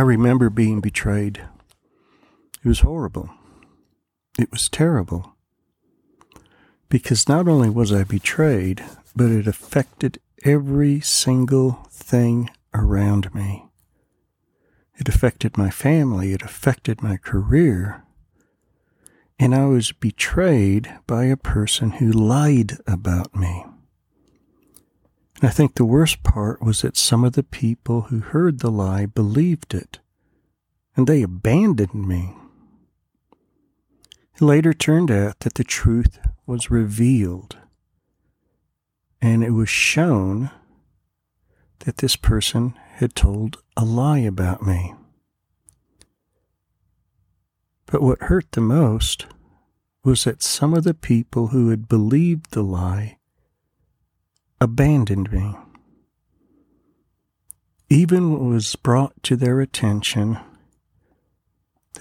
I remember being betrayed. It was horrible. It was terrible. Because not only was I betrayed, but it affected every single thing around me. It affected my family, it affected my career. And I was betrayed by a person who lied about me. I think the worst part was that some of the people who heard the lie believed it, and they abandoned me. It later turned out that the truth was revealed, and it was shown that this person had told a lie about me. But what hurt the most was that some of the people who had believed the lie abandoned me. Even when it was brought to their attention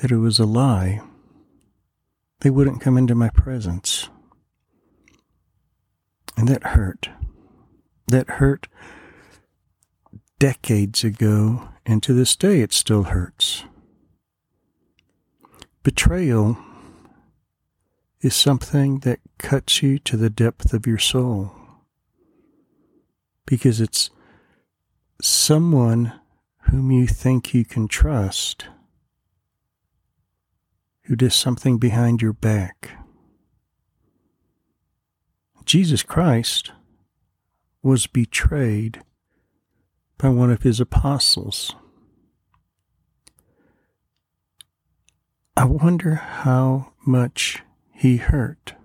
that it was a lie, they wouldn't come into my presence. And that hurt. That hurt decades ago, and to this day it still hurts. Betrayal is something that cuts you to the depth of your soul because it's someone whom you think you can trust who does something behind your back. Jesus Christ was betrayed by one of his apostles. I wonder how much he hurt.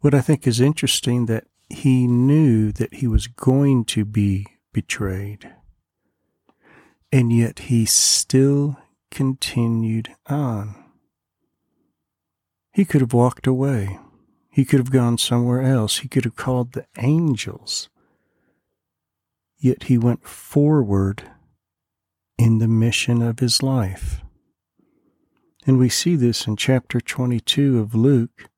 What I think is interesting that he knew that he was going to be betrayed. And yet he still continued on. He could have walked away. He could have gone somewhere else. He could have called the angels yet he went forward in the mission of his life. And we see this in chapter 22 of Luke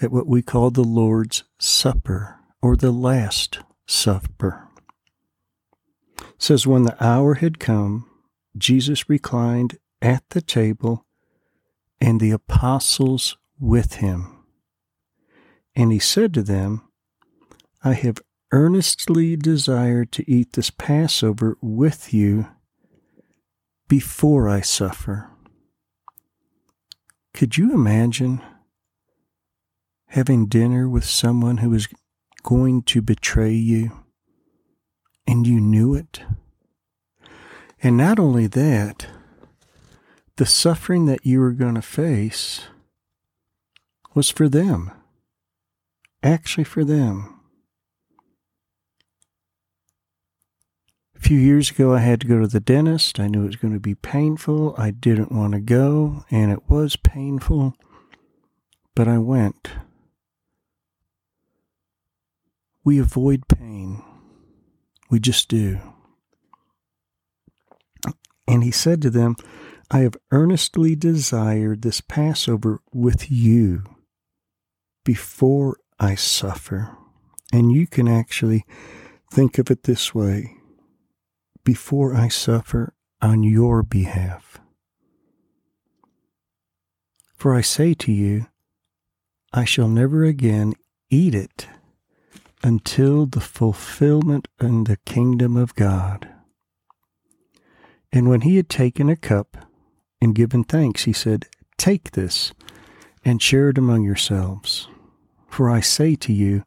at what we call the Lord's Supper or the Last Supper. It says, When the hour had come, Jesus reclined at the table and the apostles with him. And he said to them, I have earnestly desired to eat this Passover with you before I suffer. Could you imagine having dinner with someone who was going to betray you and you knew it? And not only that, the suffering that you were going to face was for them, actually for them. A few years ago, I had to go to the dentist. I knew it was going to be painful. I didn't want to go, and it was painful, but I went. We avoid pain, we just do. And he said to them, I have earnestly desired this Passover with you before I suffer. And you can actually think of it this way before I suffer on your behalf. For I say to you, I shall never again eat it until the fulfillment in the kingdom of God. And when he had taken a cup and given thanks, he said, Take this and share it among yourselves. For I say to you,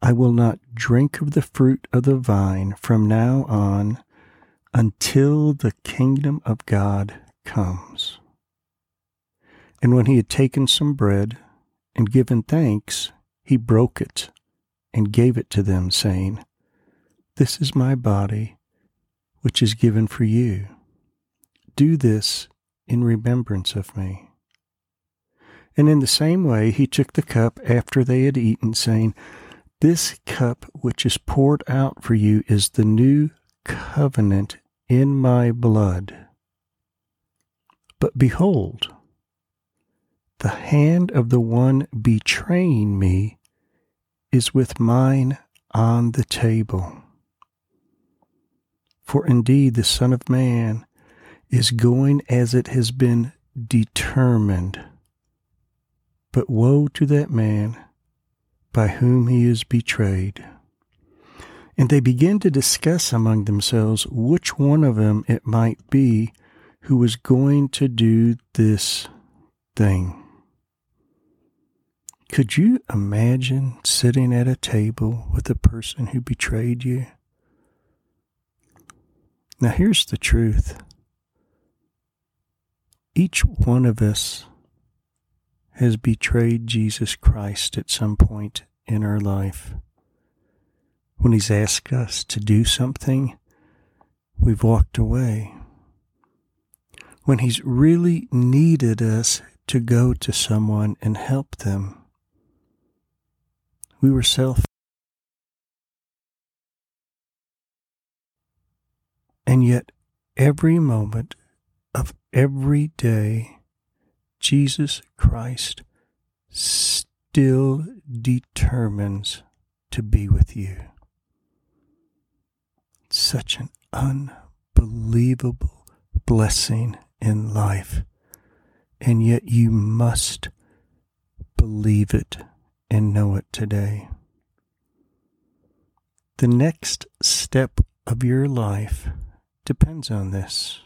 I will not drink of the fruit of the vine from now on until the kingdom of God comes. And when he had taken some bread and given thanks, he broke it and gave it to them, saying, This is my body, which is given for you. Do this in remembrance of me. And in the same way, he took the cup after they had eaten, saying, this cup which is poured out for you is the new covenant in my blood. But behold, the hand of the one betraying me is with mine on the table. For indeed the Son of Man is going as it has been determined. But woe to that man by whom he is betrayed. And they began to discuss among themselves which one of them it might be who was going to do this thing. Could you imagine sitting at a table with the person who betrayed you? Now, here's the truth each one of us has betrayed Jesus Christ at some point in our life. When He's asked us to do something, we've walked away. When He's really needed us to go to someone and help them, we were self. And yet, every moment of every day, Jesus Christ still determines to be with you. Such an unbelievable blessing in life. And yet you must believe it and know it today. The next step of your life depends on this.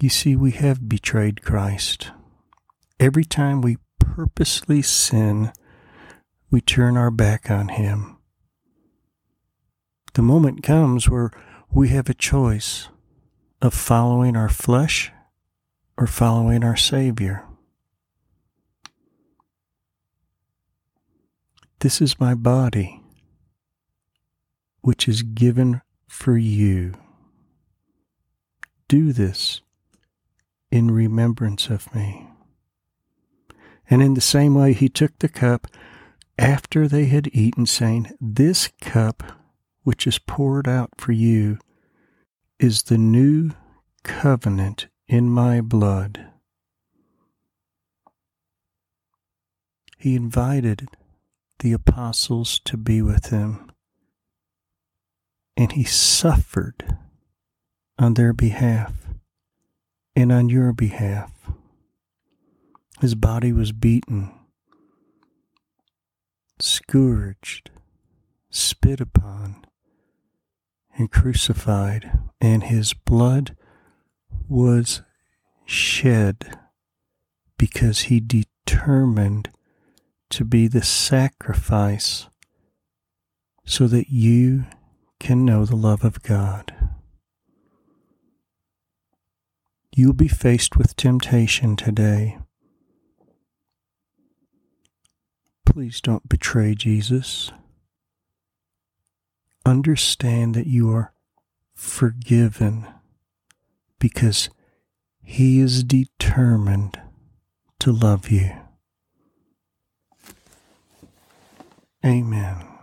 You see, we have betrayed Christ. Every time we purposely sin, we turn our back on Him. The moment comes where we have a choice of following our flesh or following our Savior. This is my body, which is given for you. Do this in remembrance of me. And in the same way, he took the cup after they had eaten, saying, This cup which is poured out for you is the new covenant in my blood. He invited the apostles to be with him, and he suffered on their behalf and on your behalf. His body was beaten, scourged, spit upon, and crucified, and his blood was shed because he determined to be the sacrifice so that you can know the love of God. You'll be faced with temptation today. Please don't betray Jesus. Understand that you are forgiven because He is determined to love you. Amen.